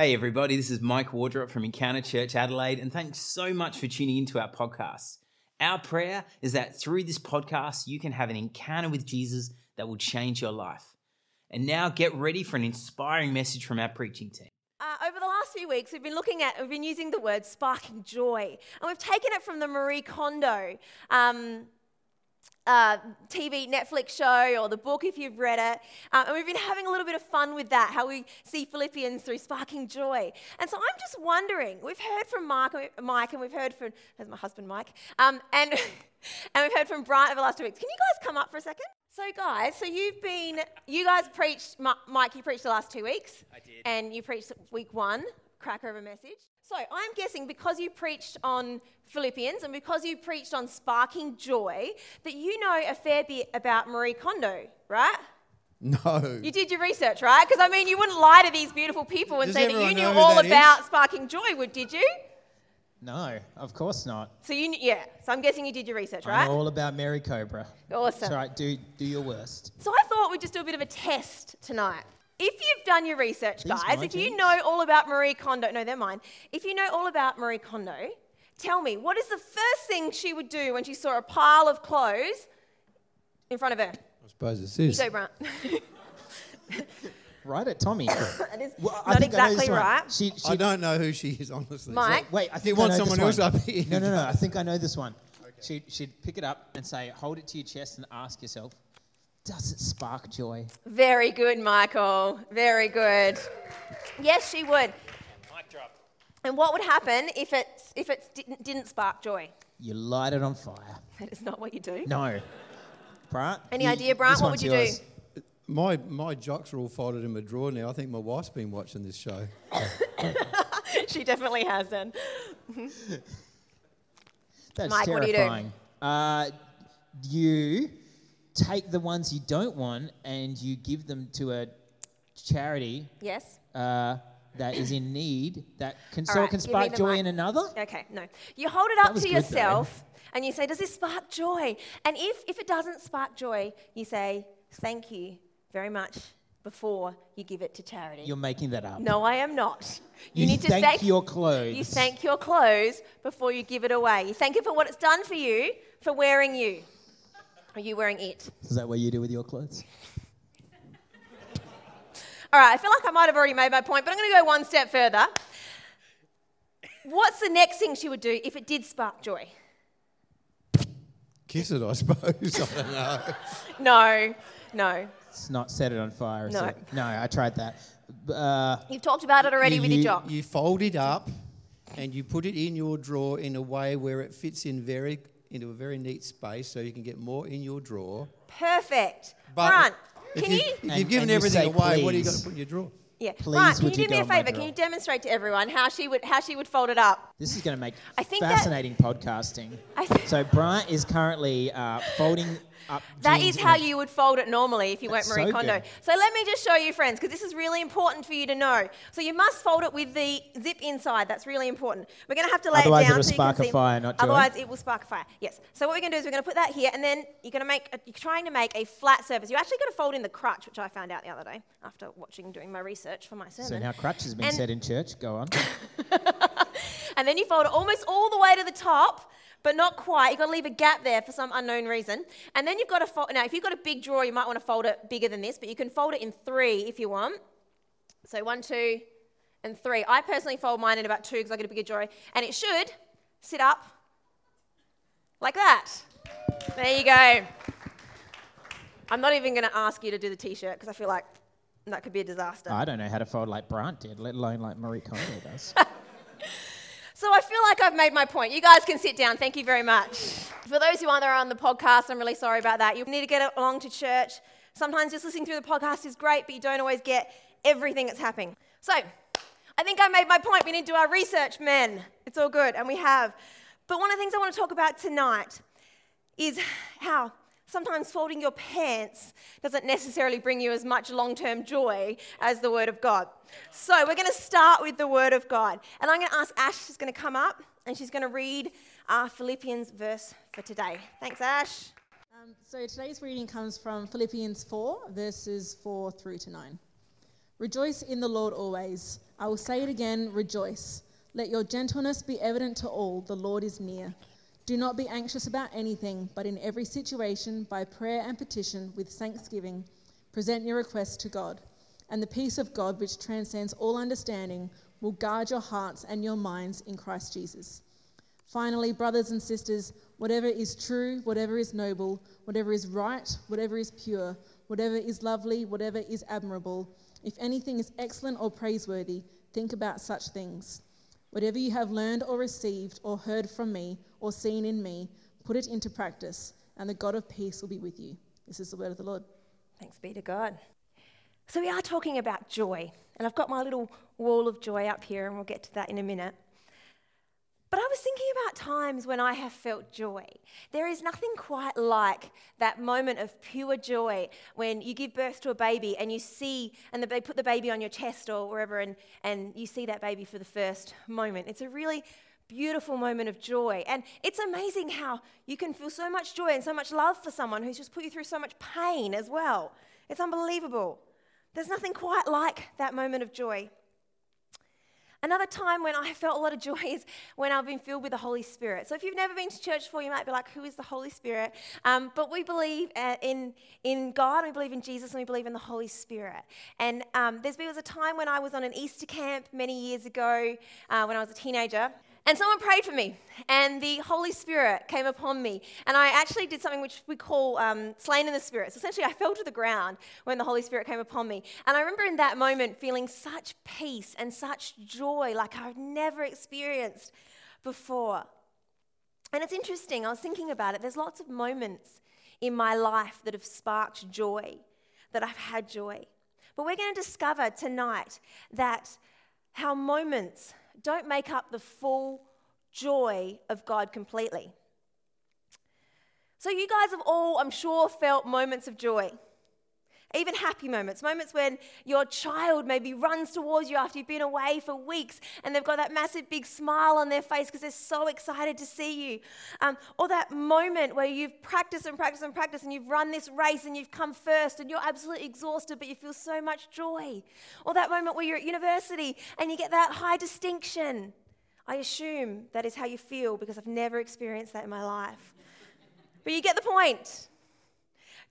Hey, everybody, this is Mike Wardrop from Encounter Church Adelaide, and thanks so much for tuning into our podcast. Our prayer is that through this podcast, you can have an encounter with Jesus that will change your life. And now get ready for an inspiring message from our preaching team. Uh, over the last few weeks, we've been looking at, we've been using the word sparking joy, and we've taken it from the Marie Kondo um, uh, TV Netflix show or the book if you've read it. Um, and we've been having a little bit of fun with that, how we see Philippians through sparking joy. And so I'm just wondering, we've heard from Mark, Mike, and we've heard from, there's my husband Mike, um, and, and we've heard from Brian over the last two weeks. Can you guys come up for a second? So, guys, so you've been, you guys preached, Mike, you preached the last two weeks. I did. And you preached week one, cracker of a message. So, I'm guessing because you preached on Philippians and because you preached on sparking joy, that you know a fair bit about Marie Kondo, right? No. You did your research, right? Because I mean, you wouldn't lie to these beautiful people and Does say that you knew all that is? about sparking joy, would did you? No, of course not. So you, yeah. So I'm guessing you did your research, right? I right? know all about Mary Cobra. Awesome. It's all right, do, do your worst. So I thought we'd just do a bit of a test tonight. If you've done your research, These guys, if you eh? know all about Marie Kondo, no, they're mine. If you know all about Marie Kondo, tell me, what is the first thing she would do when she saw a pile of clothes in front of her? I suppose it's this. You this. go, Brant. Right at Tommy. that is Well, not think I know this exactly right. She, she, I don't know who she is, honestly. Mike? Wait, I think you want know someone else up here? No, no, no. I think I know this one. She'd, she'd pick it up and say, hold it to your chest and ask yourself, does it spark joy? Very good, Michael. Very good. Yes, she would. Mic drop. And what would happen if it if it didn't, didn't spark joy? You light it on fire. That is not what you do. No. Brant? Any you- idea, Brant? What would you do? My, my jocks are all folded in my drawer now. I think my wife's been watching this show. she definitely has then. That's Mike, what do you do? Uh, you take the ones you don't want and you give them to a charity Yes. uh, that is in need that can so right, can give me spark the joy mic. in another. Okay, no. You hold it That up was to good, though. yourself and you say, Does this spark joy? And if, if it doesn't spark joy, you say, Thank you very much before you give it to charity. You're making that up. no, I am not. You need to thank thank your clothes. You thank your clothes before you give it away. You thank it for what it's done for you, for wearing you. Are you wearing it? Is that what you do with your clothes? All right, I feel like I might have already made my point, but I'm going to go one step further. What's the next thing she would do if it did spark joy? Kiss it, I suppose. I don't know. No, no. It's not set it on fire, is No. it? No, I tried that. Uh, You've talked about it already you, with your job. You fold it up and you put it in your drawer in a way where it fits in very into a very neat space so you can get more in your drawer. Perfect. But Grant, if, can you, you? if And- you've given and you everything say away, what do you got please. to put in your drawer? Yeah. Please Grant, can you would do you me a favour? Can you demonstrate to everyone how she would how she would fold it up? this is going to make I think that- fascinating podcasting. I think So Bryant is currently uh, folding up. Uh, that jeans how you would fold it normally if you weren't Marie so Kondo. good. So let me just show you, friends, because this is really important for you to know. So you must fold it with the zip inside. That's really important. We're going to have to lay Otherwise it down Otherwise, it'll so spark a fire, not joy. Otherwise, it will spark a fire. Yes. So what we're going to do is we're going to put that here, and then you're going to make. A, you're trying to make a flat surface. You're actually going to fold in the crutch, which I found out the other day after watching doing my research for my sermon. So now crutch has been And- said in church. Go on. And then you fold it almost all the way to the top, but not quite. You've got to leave a gap there for some unknown reason. And then you've got to fold. Now, if you've got a big drawer, you might want to fold it bigger than this, but you can fold it in three if you want. So one, two, and three. I personally fold mine in about two because I get a bigger drawer. And it should sit up like that. There you go. I'm not even going to ask you to do the t shirt because I feel like that could be a disaster. I don't know how to fold like Bryant did, let alone like Marie Kondo does. So I feel like I've made my point. You guys can sit down. Thank you very much. For those who aren't there on the podcast, I'm really sorry about that. You need to get along to church. Sometimes just listening through the podcast is great, but you don't always get everything that's happening. So I think I made my point. We need to do our research, men. It's all good, and we have. But one of the things I want to talk about tonight is how sometimes folding your pants doesn't necessarily bring you as much long term joy as the Word of God. So, we're going to start with the Word of God. And I'm going to ask Ash, she's going to come up and she's going to read our Philippians verse for today. Thanks, Ash. Um, so today's reading comes from Philippians 4, verses 4 through to 9. Rejoice in the Lord always. I will say it again rejoice. Let your gentleness be evident to all. The Lord is near. Do not be anxious about anything, but in every situation, by prayer and petition, with thanksgiving, present your requests to God. And the peace of God, which transcends all understanding, will guard your hearts and your minds in Christ Jesus. Finally, brothers and sisters, whatever is true, whatever is noble, whatever is right, whatever is pure, whatever is lovely, whatever is admirable, if anything is excellent or praiseworthy, think about such things. Whatever you have learned or received or heard from me or seen in me, put it into practice, and the God of peace will be with you. This is the word of the Lord. Thanks be to God. So, we are talking about joy, and I've got my little wall of joy up here, and we'll get to that in a minute. But I was thinking about times when I have felt joy. There is nothing quite like that moment of pure joy when you give birth to a baby and you see, and they put the baby on your chest or wherever, and, and you see that baby for the first moment. It's a really beautiful moment of joy. And it's amazing how you can feel so much joy and so much love for someone who's just put you through so much pain as well. It's unbelievable. There's nothing quite like that moment of joy. Another time when I felt a lot of joy is when I've been filled with the Holy Spirit. So if you've never been to church before, you might be like, who is the Holy Spirit? Um, but we believe uh, in, in God, we believe in Jesus, and we believe in the Holy Spirit. And um, there was a time when I was on an Easter camp many years ago uh, when I was a teenager. And someone prayed for me, and the Holy Spirit came upon me. And I actually did something which we call um, slain in the Spirit. So essentially, I fell to the ground when the Holy Spirit came upon me. And I remember in that moment feeling such peace and such joy like I've never experienced before. And it's interesting, I was thinking about it. There's lots of moments in my life that have sparked joy, that I've had joy. But we're going to discover tonight that how moments don't make up the full joy of God completely. So, you guys have all, I'm sure, felt moments of joy. Even happy moments, moments when your child maybe runs towards you after you've been away for weeks and they've got that massive big smile on their face because they're so excited to see you. Um, or that moment where you've practiced and practiced and practiced and you've run this race and you've come first and you're absolutely exhausted but you feel so much joy. Or that moment where you're at university and you get that high distinction. I assume that is how you feel because I've never experienced that in my life. But you get the point.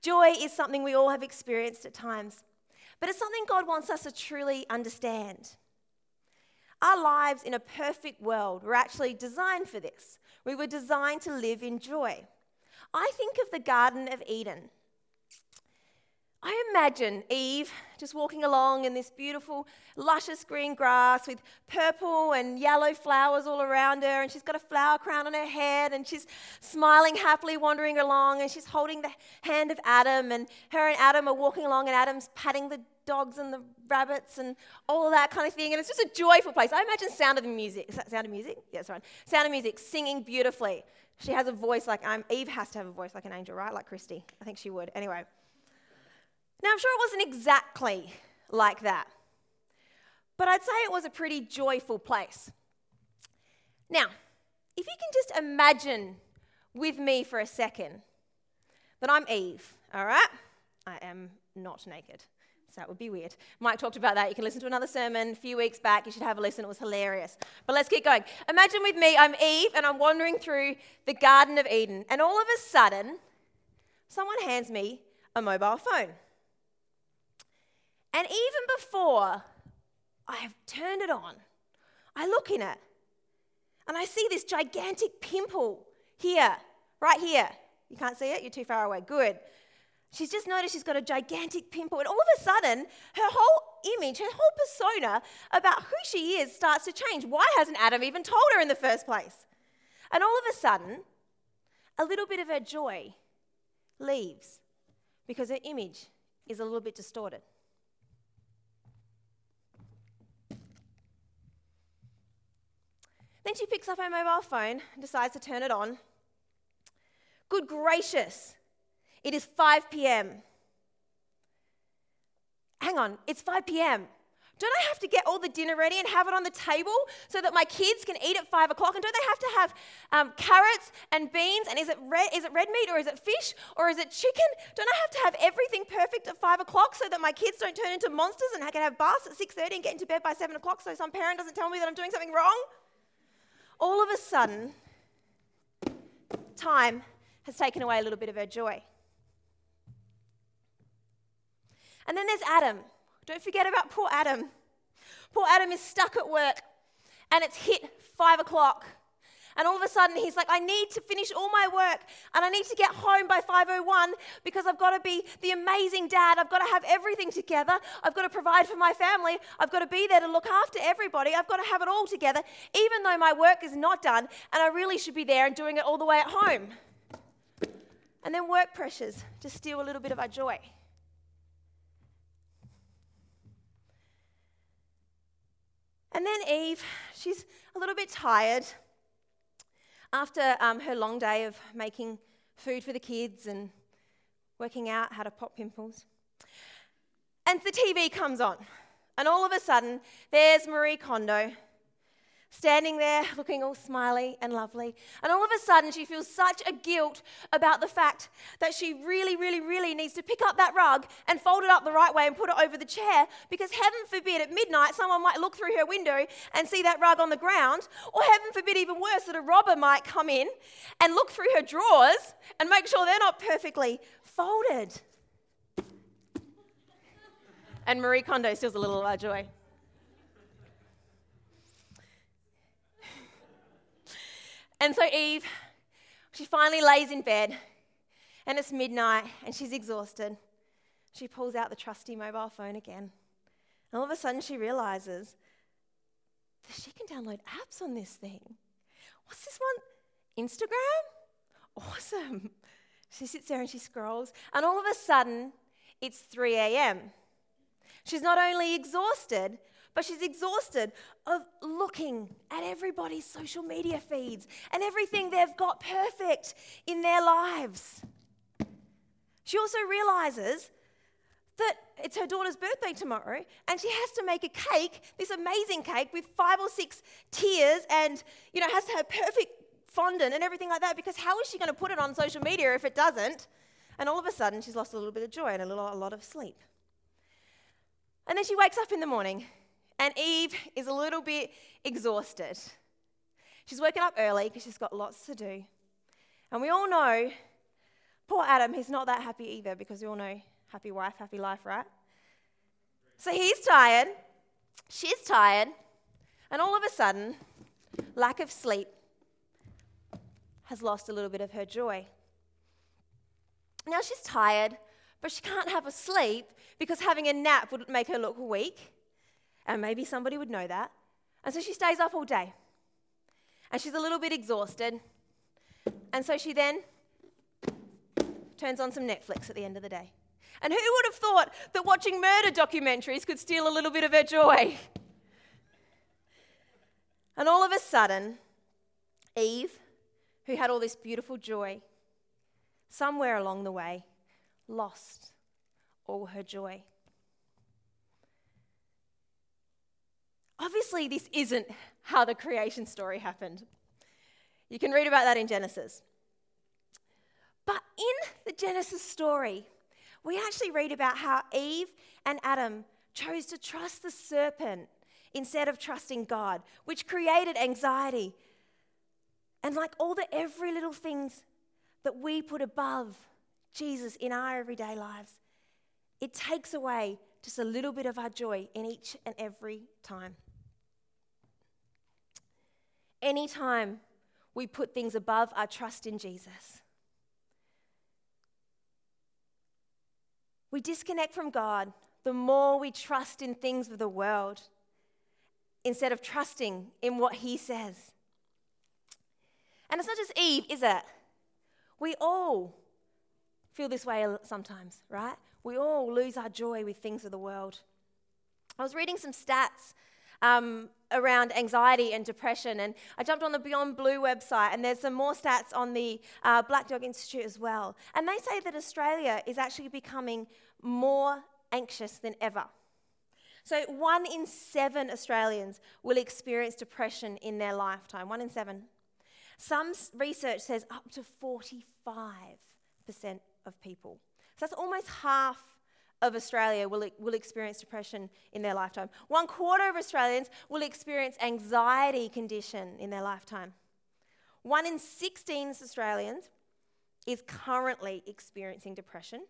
Joy is something we all have experienced at times, but it's something God wants us to truly understand. Our lives in a perfect world were actually designed for this. We were designed to live in joy. I think of the Garden of Eden. I imagine Eve just walking along in this beautiful, luscious green grass with purple and yellow flowers all around her, and she's got a flower crown on her head, and she's smiling happily, wandering along, and she's holding the hand of Adam, and her and Adam are walking along, and Adam's patting the dogs and the rabbits and all that kind of thing, and it's just a joyful place. I imagine Sound of the Music. Sound of Music? Yes, right. Sound of Music, singing beautifully. She has a voice like I'm. Eve has to have a voice like an angel, right? Like Christy. I think she would. Anyway. Now, I'm sure it wasn't exactly like that, but I'd say it was a pretty joyful place. Now, if you can just imagine with me for a second that I'm Eve, all right? I am not naked. So that would be weird. Mike talked about that. You can listen to another sermon a few weeks back. You should have a listen. It was hilarious. But let's keep going. Imagine with me, I'm Eve and I'm wandering through the Garden of Eden. And all of a sudden, someone hands me a mobile phone. And even before I have turned it on, I look in it and I see this gigantic pimple here, right here. You can't see it? You're too far away. Good. She's just noticed she's got a gigantic pimple, and all of a sudden, her whole image, her whole persona about who she is starts to change. Why hasn't Adam even told her in the first place? And all of a sudden, a little bit of her joy leaves because her image is a little bit distorted. Then she picks up her mobile phone and decides to turn it on. Good gracious, it is 5 p.m. Hang on, it's 5 p.m. Don't I have to get all the dinner ready and have it on the table so that my kids can eat at five o'clock? And don't they have to have um, carrots and beans? And is it, red, is it red meat or is it fish or is it chicken? Don't I have to have everything perfect at five o'clock so that my kids don't turn into monsters and I can have baths at 6.30 and get into bed by seven o'clock so some parent doesn't tell me that I'm doing something wrong? All of a sudden, time has taken away a little bit of her joy. And then there's Adam. Don't forget about poor Adam. Poor Adam is stuck at work and it's hit five o'clock. And all of a sudden he's like, I need to finish all my work and I need to get home by 501 because I've got to be the amazing dad. I've got to have everything together. I've got to provide for my family. I've got to be there to look after everybody. I've got to have it all together, even though my work is not done and I really should be there and doing it all the way at home. And then work pressures to steal a little bit of our joy. And then Eve, she's a little bit tired after um, her long day of making food for the kids and working out how to pop pimples. And the TV comes on, and all of a sudden, there's Marie Kondo standing there looking all smiley and lovely. And all of a sudden, she feels such a guilt about the fact that she really, really, really needs to pick up that rug and fold it up the right way and put it over the chair because heaven forbid at midnight someone might look through her window and see that rug on the ground. Or heaven forbid, even worse, that a robber might come in and look through her drawers and make sure they're not perfectly folded. And Marie Kondo steals a little of our joy. And so Eve, she finally lays in bed, and it's midnight, and she's exhausted. She pulls out the trusty mobile phone again. And all of a sudden, she realizes that she can download apps on this thing. What's this one? Instagram? Awesome. She sits there and she scrolls, and all of a sudden, it's 3 a.m. She's not only exhausted, but she's exhausted of looking at everybody's social media feeds and everything they've got perfect in their lives. She also realizes that it's her daughter's birthday tomorrow and she has to make a cake, this amazing cake with five or six tiers and, you know, has to have perfect fondant and everything like that because how is she going to put it on social media if it doesn't? And all of a sudden, she's lost a little bit of joy and a, little, a lot of sleep. And then she wakes up in the morning and Eve is a little bit exhausted. She's woken up early because she's got lots to do. And we all know, poor Adam, he's not that happy either because we all know happy wife, happy life, right? So he's tired, she's tired, and all of a sudden, lack of sleep has lost a little bit of her joy. Now she's tired, but she can't have a sleep because having a nap would make her look weak and maybe somebody would know that. And so she stays up all day. And she's a little bit exhausted. And so she then turns on some Netflix at the end of the day. And who would have thought that watching murder documentaries could steal a little bit of her joy? And all of a sudden, Eve, who had all this beautiful joy, somewhere along the way, lost all her joy. Obviously, this isn't how the creation story happened. You can read about that in Genesis. But in the Genesis story, we actually read about how Eve and Adam chose to trust the serpent instead of trusting God, which created anxiety. And like all the every little things that we put above Jesus in our everyday lives, it takes away just a little bit of our joy in each and every time. Anytime we put things above our trust in Jesus, we disconnect from God the more we trust in things of the world instead of trusting in what He says. And it's not just Eve, is it? We all feel this way sometimes, right? We all lose our joy with things of the world. I was reading some stats um, around anxiety and depression. And I jumped on the Beyond Blue website, and there's some more stats on the uh, Black Dog Institute as well. And they say that Australia is actually becoming more anxious than ever. So, one in seven Australians will experience depression in their lifetime. One in seven. Some research says up to 45% of people. So, that's almost half of Australia will, will experience depression in their lifetime. One quarter of Australians will experience anxiety condition in their lifetime. One in 16 Australians is currently experiencing depression,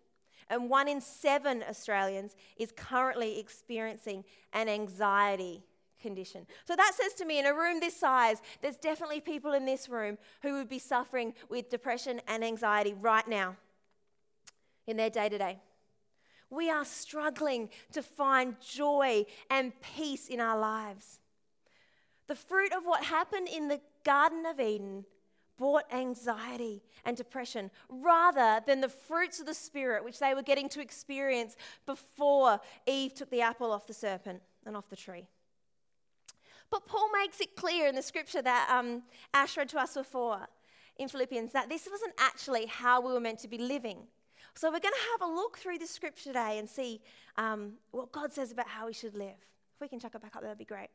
and one in seven Australians is currently experiencing an anxiety condition. So that says to me, in a room this size, there's definitely people in this room who would be suffering with depression and anxiety right now in their day to day. We are struggling to find joy and peace in our lives. The fruit of what happened in the Garden of Eden brought anxiety and depression rather than the fruits of the Spirit, which they were getting to experience before Eve took the apple off the serpent and off the tree. But Paul makes it clear in the scripture that um, Ash read to us before in Philippians that this wasn't actually how we were meant to be living. So we're going to have a look through the scripture today and see um, what God says about how we should live. If we can chuck it back up, that'd be great.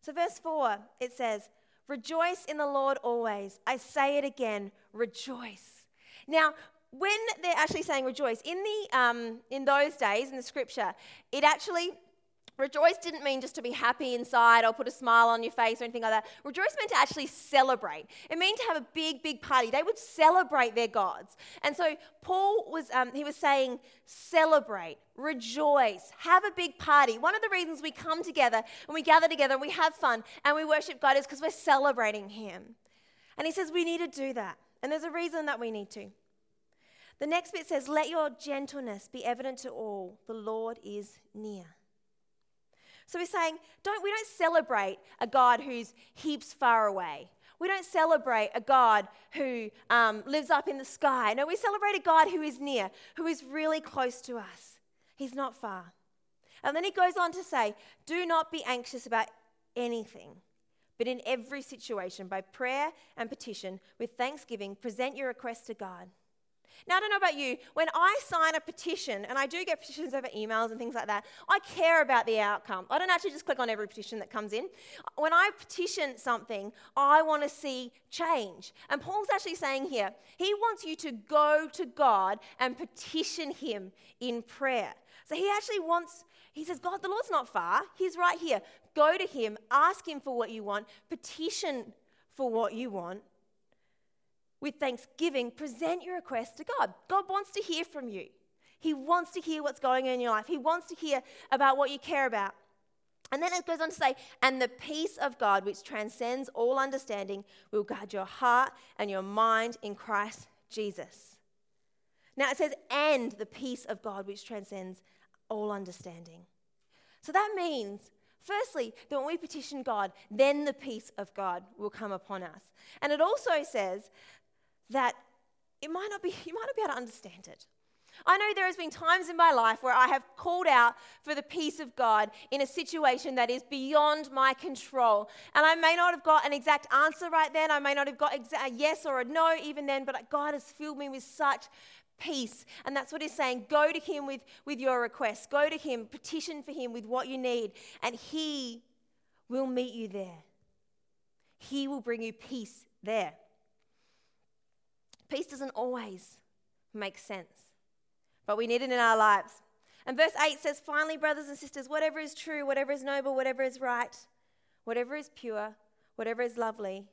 So, verse 4, it says, Rejoice in the Lord always. I say it again, rejoice. Now, when they're actually saying rejoice, in, the, um, in those days in the scripture, it actually Rejoice didn't mean just to be happy inside or put a smile on your face or anything like that. Rejoice meant to actually celebrate. It meant to have a big, big party. They would celebrate their gods. And so Paul was, um, he was saying, celebrate, rejoice, have a big party. One of the reasons we come together and we gather together and we have fun and we worship God is because we're celebrating Him. And he says we need to do that. And there's a reason that we need to. The next bit says, Let your gentleness be evident to all. The Lord is near. So we're saying, don't, we don't celebrate a God who's heaps far away. We don't celebrate a God who um, lives up in the sky. No, we celebrate a God who is near, who is really close to us. He's not far. And then he goes on to say, do not be anxious about anything, but in every situation, by prayer and petition, with thanksgiving, present your request to God. Now, I don't know about you, when I sign a petition, and I do get petitions over emails and things like that, I care about the outcome. I don't actually just click on every petition that comes in. When I petition something, I want to see change. And Paul's actually saying here, he wants you to go to God and petition him in prayer. So he actually wants, he says, God, the Lord's not far. He's right here. Go to him, ask him for what you want, petition for what you want, with thanksgiving, present your request to God. God wants to hear from you. He wants to hear what's going on in your life. He wants to hear about what you care about. And then it goes on to say, and the peace of God, which transcends all understanding, will guard your heart and your mind in Christ Jesus. Now it says, and the peace of God, which transcends all understanding. So that means, firstly, that when we petition God, then the peace of God will come upon us. And it also says that it might not be, you might not be able to understand it. I know there has been times in my life where I have called out for the peace of God in a situation that is beyond my control. And I may not have got an exact answer right then. I may not have got a yes or a no even then, but God has filled me with such peace. And that's what he's saying. Go to him with, with your requests. Go to him, petition for him with what you need, and he will meet you there. He will bring you peace there. Peace doesn't always make sense, but we need it in our lives. And verse 8 says, Finally, brothers and sisters, whatever is true, whatever is noble, whatever is right, whatever is pure, whatever is lovely,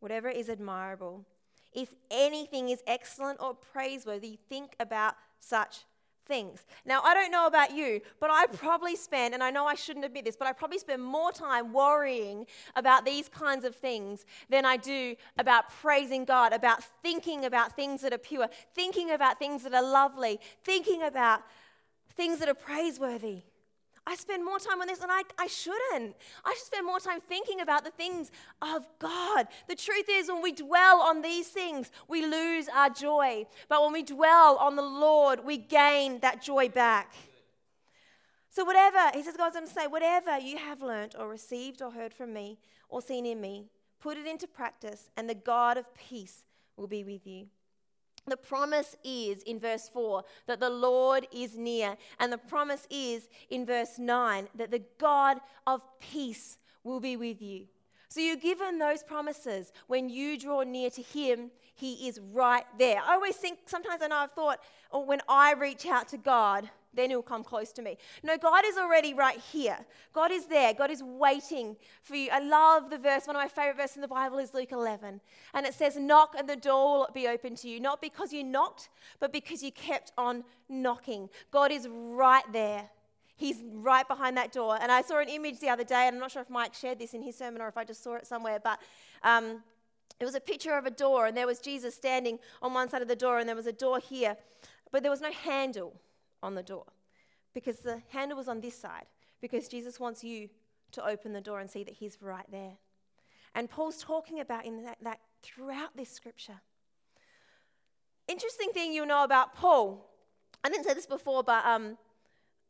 whatever is admirable, if anything is excellent or praiseworthy, think about such things. Now, I don't know about you, but I probably spend, and I know I shouldn't admit this, but I probably spend more time worrying about these kinds of things than I do about praising God, about thinking about things that are pure, thinking about things that are lovely, thinking about things that are praiseworthy. I spend more time on this, and I, I shouldn't. I should spend more time thinking about the things of God. The truth is, when we dwell on these things, we lose our joy. But when we dwell on the Lord, we gain that joy back. So, whatever, he says, God's going to say, whatever you have learnt or received or heard from me or seen in me, put it into practice, and the God of peace will be with you. The promise is in verse 4 that the Lord is near. And the promise is in verse 9 that the God of peace will be with you. So you're given those promises. When you draw near to Him, He is right there. I always think, sometimes I know I've thought, oh, when I reach out to God, then he'll come close to me. No, God is already right here. God is there. God is waiting for you. I love the verse. One of my favorite verses in the Bible is Luke 11. And it says, Knock and the door will be open to you. Not because you knocked, but because you kept on knocking. God is right there. He's right behind that door. And I saw an image the other day, and I'm not sure if Mike shared this in his sermon or if I just saw it somewhere, but um, it was a picture of a door, and there was Jesus standing on one side of the door, and there was a door here, but there was no handle on the door because the handle was on this side, because Jesus wants you to open the door and see that He's right there. And Paul's talking about in that, that throughout this scripture. Interesting thing you'll know about Paul. I didn't say this before, but um,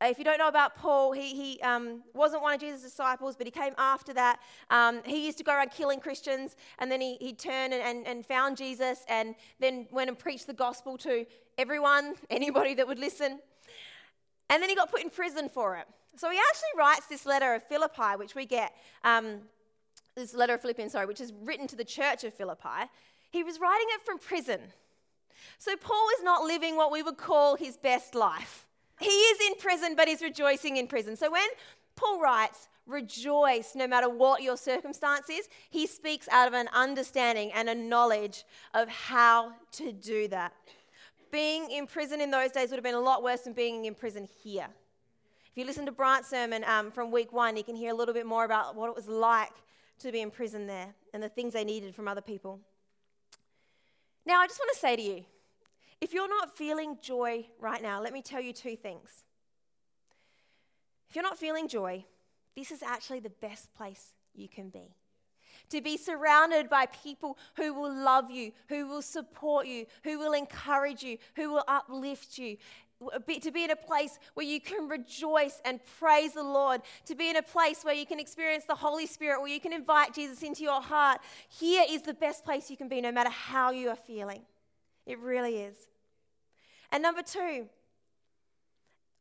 if you don't know about Paul, he, he um, wasn't one of Jesus' disciples, but he came after that. Um, he used to go around killing Christians, and then he, he turned and, and, and found Jesus, and then went and preached the gospel to everyone, anybody that would listen. And then he got put in prison for it. So he actually writes this letter of Philippi, which we get, um, this letter of Philippians, sorry, which is written to the church of Philippi. He was writing it from prison. So Paul is not living what we would call his best life. He is in prison, but he's rejoicing in prison. So when Paul writes, rejoice no matter what your circumstance is, he speaks out of an understanding and a knowledge of how to do that. Being in prison in those days would have been a lot worse than being in prison here. If you listen to Brant's sermon um, from week one, you can hear a little bit more about what it was like to be in prison there and the things they needed from other people. Now, I just want to say to you if you're not feeling joy right now, let me tell you two things. If you're not feeling joy, this is actually the best place you can be. To be surrounded by people who will love you, who will support you, who will encourage you, who will uplift you. To be in a place where you can rejoice and praise the Lord, to be in a place where you can experience the Holy Spirit, where you can invite Jesus into your heart. Here is the best place you can be, no matter how you are feeling. It really is. And number two,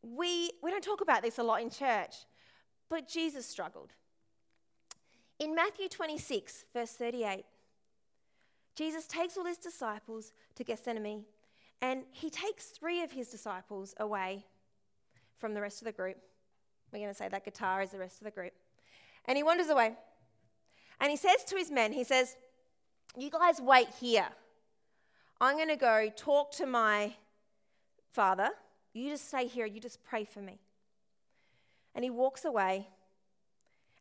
we, we don't talk about this a lot in church, but Jesus struggled. In Matthew 26, verse 38, Jesus takes all his disciples to Gethsemane and he takes three of his disciples away from the rest of the group. We're going to say that guitar is the rest of the group. And he wanders away. And he says to his men, he says, You guys wait here. I'm going to go talk to my Father, you just stay here, you just pray for me. And he walks away.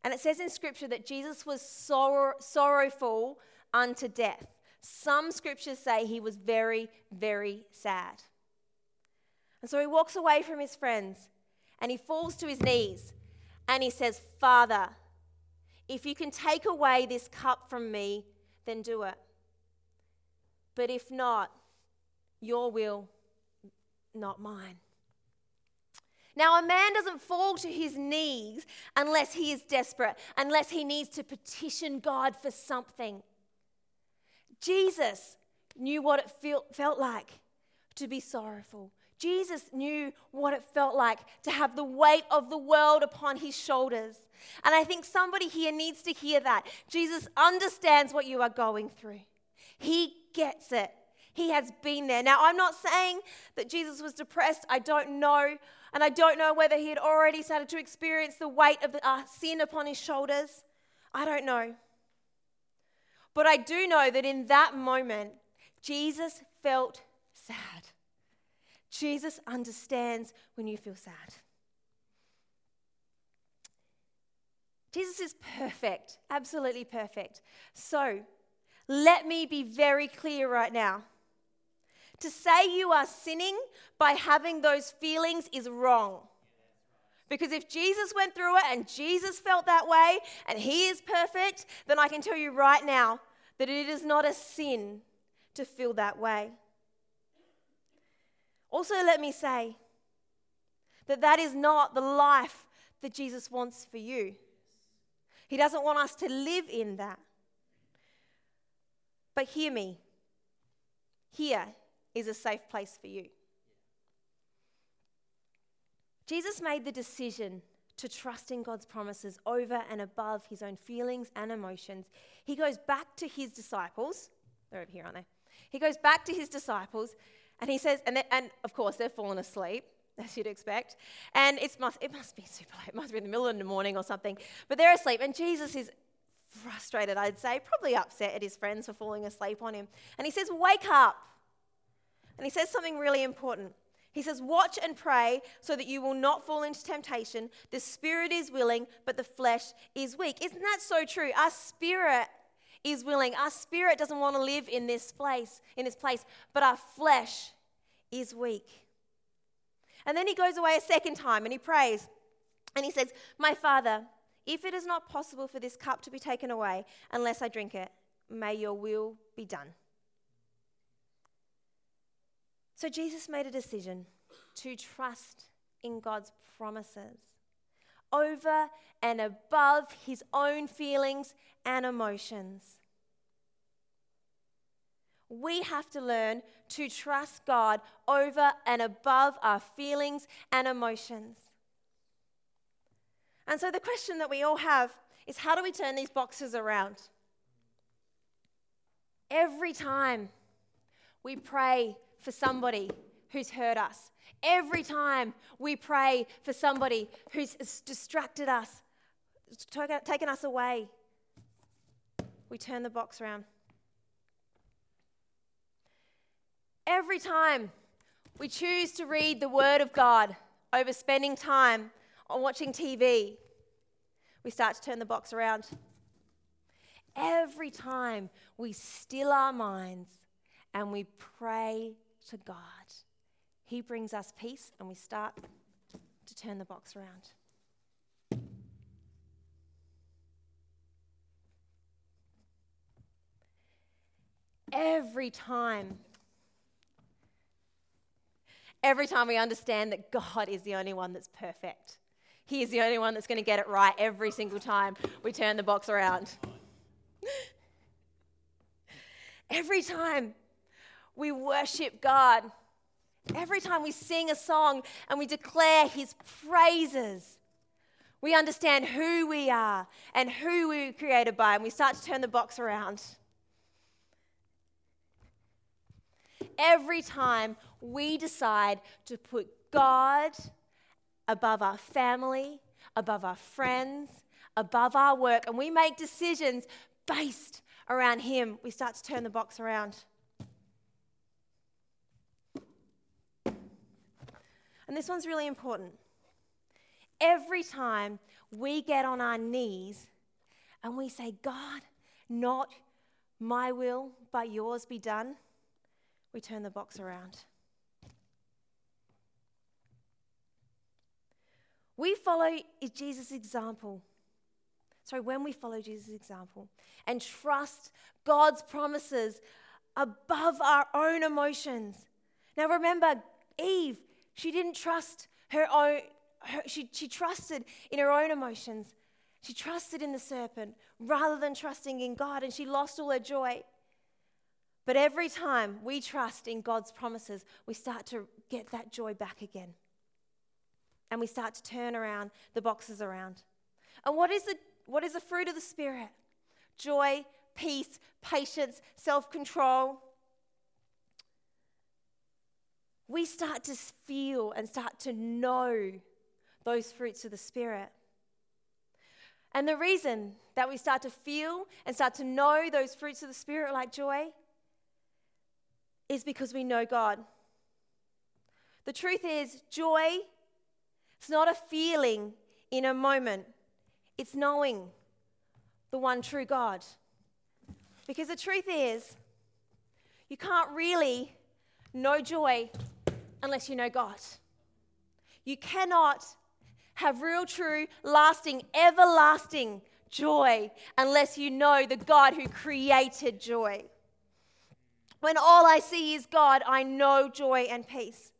And it says in Scripture that Jesus was sorrow, sorrowful unto death. Some scriptures say he was very, very sad. And so he walks away from his friends and he falls to his knees and he says, Father, if you can take away this cup from me, then do it. But if not, your will not mine. Now, a man doesn't fall to his knees unless he is desperate, unless he needs to petition God for something. Jesus knew what it feel, felt like to be sorrowful. Jesus knew what it felt like to have the weight of the world upon his shoulders. And I think somebody here needs to hear that. Jesus understands what you are going through, he gets it. He has been there. Now, I'm not saying that Jesus was depressed. I don't know. And I don't know whether he had already started to experience the weight of the, uh, sin upon his shoulders. I don't know. But I do know that in that moment, Jesus felt sad. Jesus understands when you feel sad. Jesus is perfect, absolutely perfect. So let me be very clear right now. To say you are sinning by having those feelings is wrong. Because if Jesus went through it and Jesus felt that way and he is perfect, then I can tell you right now that it is not a sin to feel that way. Also, let me say that that is not the life that Jesus wants for you. He doesn't want us to live in that. But hear me. Here, is a safe place for you. Jesus made the decision to trust in God's promises over and above his own feelings and emotions. He goes back to his disciples. They're over here, aren't they? He goes back to his disciples and he says, and, and of course, they've fallen asleep, as you'd expect. And it must, it must be super late. It must be in the middle of the morning or something. But they're asleep. And Jesus is frustrated, I'd say, probably upset at his friends for falling asleep on him. And he says, Wake up. And he says something really important. He says, Watch and pray so that you will not fall into temptation. The spirit is willing, but the flesh is weak. Isn't that so true? Our spirit is willing. Our spirit doesn't want to live in this place, in this place, but our flesh is weak. And then he goes away a second time and he prays. And he says, My father, if it is not possible for this cup to be taken away unless I drink it, may your will be done. So Jesus made a decision to trust in God's promises over and above his own feelings and emotions. We have to learn to trust God over and above our feelings and emotions. And so, the question that we all have is how do we turn these boxes around? Every time we pray for somebody who's hurt us, every time we pray for somebody who's distracted us, taken us away, we turn the box around. Every time we choose to read the Word of God over spending time on watching TV, we start to turn the box around. Every time we still our minds and we pray to God, He brings us peace and we start to turn the box around. Every time every time we understand that God is the only one that's perfect. He is the only one that's going to get it right every single time we turn the box around. every time we worship God, every time we sing a song and we declare His praises, we understand who we are and who we were created by, and we start to turn the box around. every time we decide to put God above our family, above our friends, above our work, and we make decisions based around Him, we start to turn the box around. And this one's really important. Every time we get on our knees and we say, God, not my will, but yours be done we turn the box around. We follow Jesus' example. Sorry, when we follow Jesus' example and trust God's promises above our own emotions. Now remember, Eve, she didn't trust her own, her, she, she trusted in her own emotions. She trusted in the serpent rather than trusting in God, and she lost all her joy. But every time we trust in God's promises, we start to get that joy back again. And we start to turn around the boxes around. And what is the, what is the fruit of the Spirit? Joy, peace, patience, self control. We start to feel and start to know those fruits of the Spirit. And the reason that we start to feel and start to know those fruits of the Spirit, like joy, is because we know God. The truth is, joy, it's not a feeling in a moment, it's knowing the one true God. Because the truth is, you can't really know joy unless you know God. You cannot have real, true, lasting, everlasting joy unless you know the God who created joy. When all I see is God, I know joy and peace.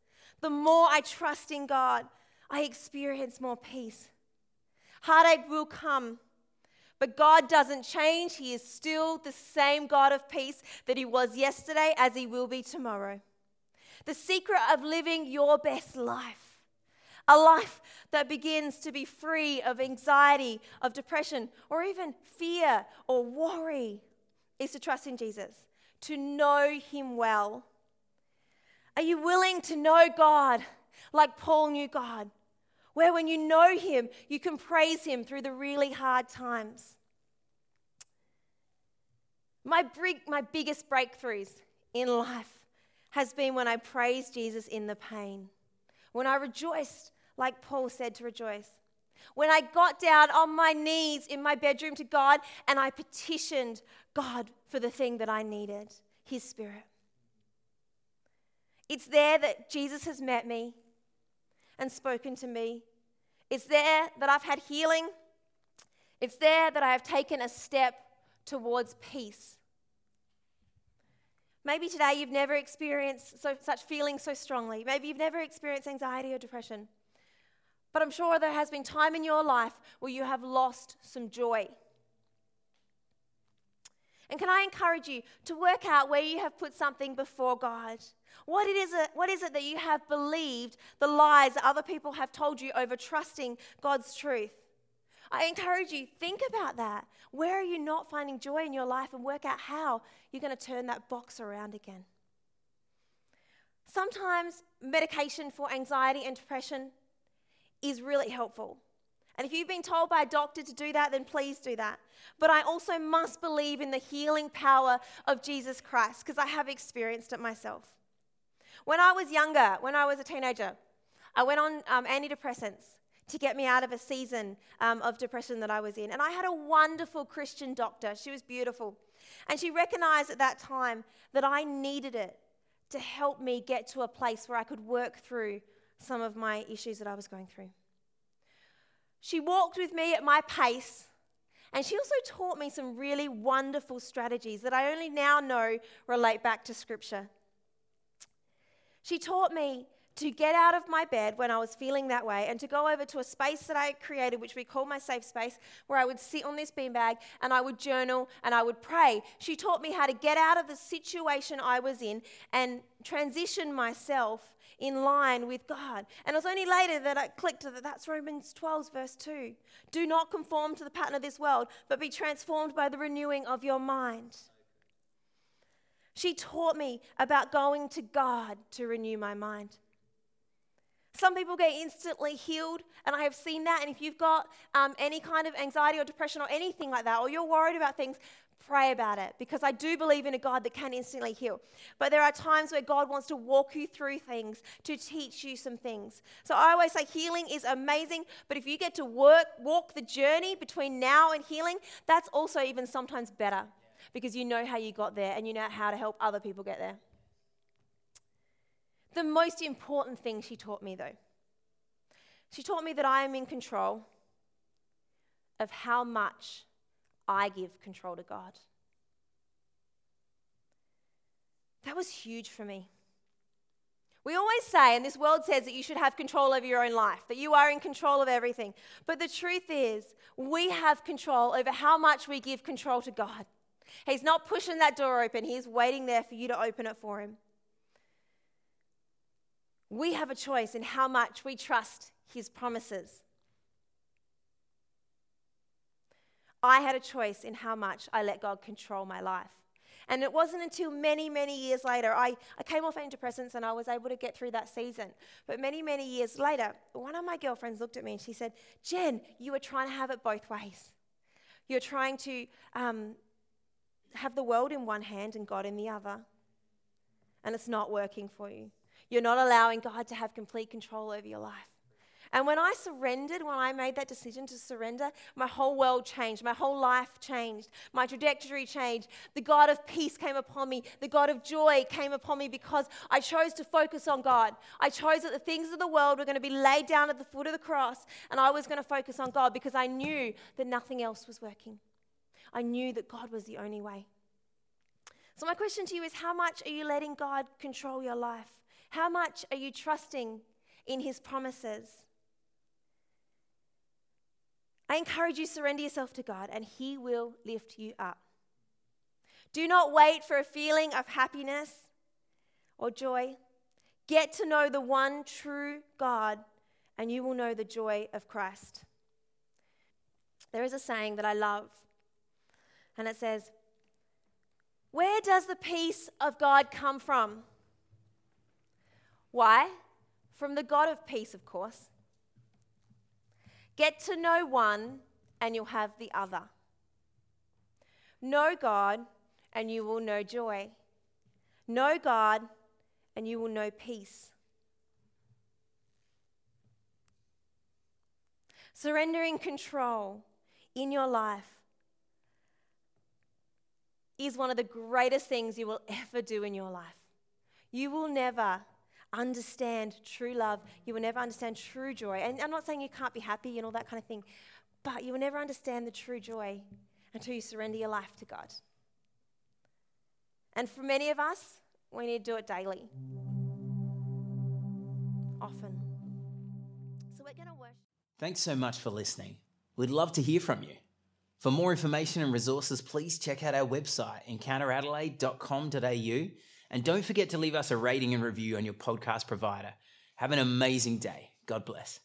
The more I trust in God, I experience more peace. Heartache will come, but God doesn't change. He is still the same God of peace that He was yesterday as He will be tomorrow. The secret of living your best life. A life that begins to be free of anxiety, of depression, or even fear or worry is to trust in Jesus, to know Him well. Are you willing to know God like Paul knew God? Where when you know Him, you can praise Him through the really hard times. My, big, my biggest breakthroughs in life has been when I praised Jesus in the pain, when I rejoiced like Paul said to rejoice, when I got down on my knees in my bedroom to God and I petitioned God for the thing that I needed His Spirit. It's there that Jesus has met me and spoken to me. It's there that I've had healing. It's there that I have taken a step towards peace. Maybe today you've never experienced so, such feelings so strongly. Maybe you've never experienced anxiety or depression. But I'm sure there has been time in your life where you have lost some joy. And can I encourage you to work out where you have put something before God? What, it is, what is it that you have believed the lies that other people have told you over trusting God's truth? I encourage you, think about that. Where are you not finding joy in your life and work out how you're going to turn that box around again? Sometimes medication for anxiety and depression is really helpful. And if you've been told by a doctor to do that, then please do that. But I also must believe in the healing power of Jesus Christ because I have experienced it myself. When I was younger, when I was a teenager, I went on um, antidepressants to get me out of a season um, of depression that I was in. And I had a wonderful Christian doctor. She was beautiful. And she recognized at that time that I needed it to help me get to a place where I could work through some of my issues that I was going through. She walked with me at my pace. And she also taught me some really wonderful strategies that I only now know relate back to Scripture. She taught me to get out of my bed when I was feeling that way and to go over to a space that I created, which we call my safe space, where I would sit on this beanbag and I would journal and I would pray. She taught me how to get out of the situation I was in and transition myself in line with God. And it was only later that I clicked that that's Romans 12, verse 2. Do not conform to the pattern of this world, but be transformed by the renewing of your mind. She taught me about going to God to renew my mind. Some people get instantly healed, and I have seen that. And if you've got um, any kind of anxiety or depression or anything like that, or you're worried about things, pray about it because I do believe in a God that can instantly heal. But there are times where God wants to walk you through things to teach you some things. So I always say healing is amazing, but if you get to work, walk the journey between now and healing, that's also even sometimes better because you know how you got there and you know how to help other people get there. The most important thing she taught me, though, she taught me that I am in control of how much I give control to God. That was huge for me. We always say, and this world says that you should have control over your own life, that you are in control of everything. But the truth is, we have control over how much we give control to God. He's not pushing that door open, He's waiting there for you to open it for Him. We have a choice in how much we trust His promises. I had a choice in how much I let God control my life. And it wasn't until many, many years later, I, I came off antidepressants and I was able to get through that season. But many, many years later, one of my girlfriends looked at me and she said, Jen, you were trying to have it both ways. You're trying to um, have the world in one hand and God in the other. And it's not working for you. You're not allowing God to have complete control over your life. And when I surrendered, when I made that decision to surrender, my whole world changed. My whole life changed. My trajectory changed. The God of peace came upon me. The God of joy came upon me because I chose to focus on God. I chose that the things of the world were going to be laid down at the foot of the cross, and I was going to focus on God because I knew that nothing else was working. I knew that God was the only way. So, my question to you is how much are you letting God control your life? How much are you trusting in His promises? I encourage you surrender yourself to God and he will lift you up. Do not wait for a feeling of happiness or joy. Get to know the one true God, and you will know the joy of Christ. There is a saying that I love, and it says, Where does the peace of God come from? Why? From the God of peace, of course. Get to know one, and you'll have the other. Know God, and you will know joy. Know God, and you will know peace. Surrendering control in your life is one of the greatest things you will ever do in your life. You will never understand true love. You will never understand true joy. And I'm not saying you can't be happy and all that kind of thing, but you will never understand the true joy until you surrender your life to God. And for many of us, we need to do it daily, often. So we're going to worship. Thanks so much for listening. We'd love to hear from you. For more information and resources, please check out our website, encounteradelaide.com.au, and don't forget to leave us a rating and review on your podcast provider. Have an amazing day. God bless.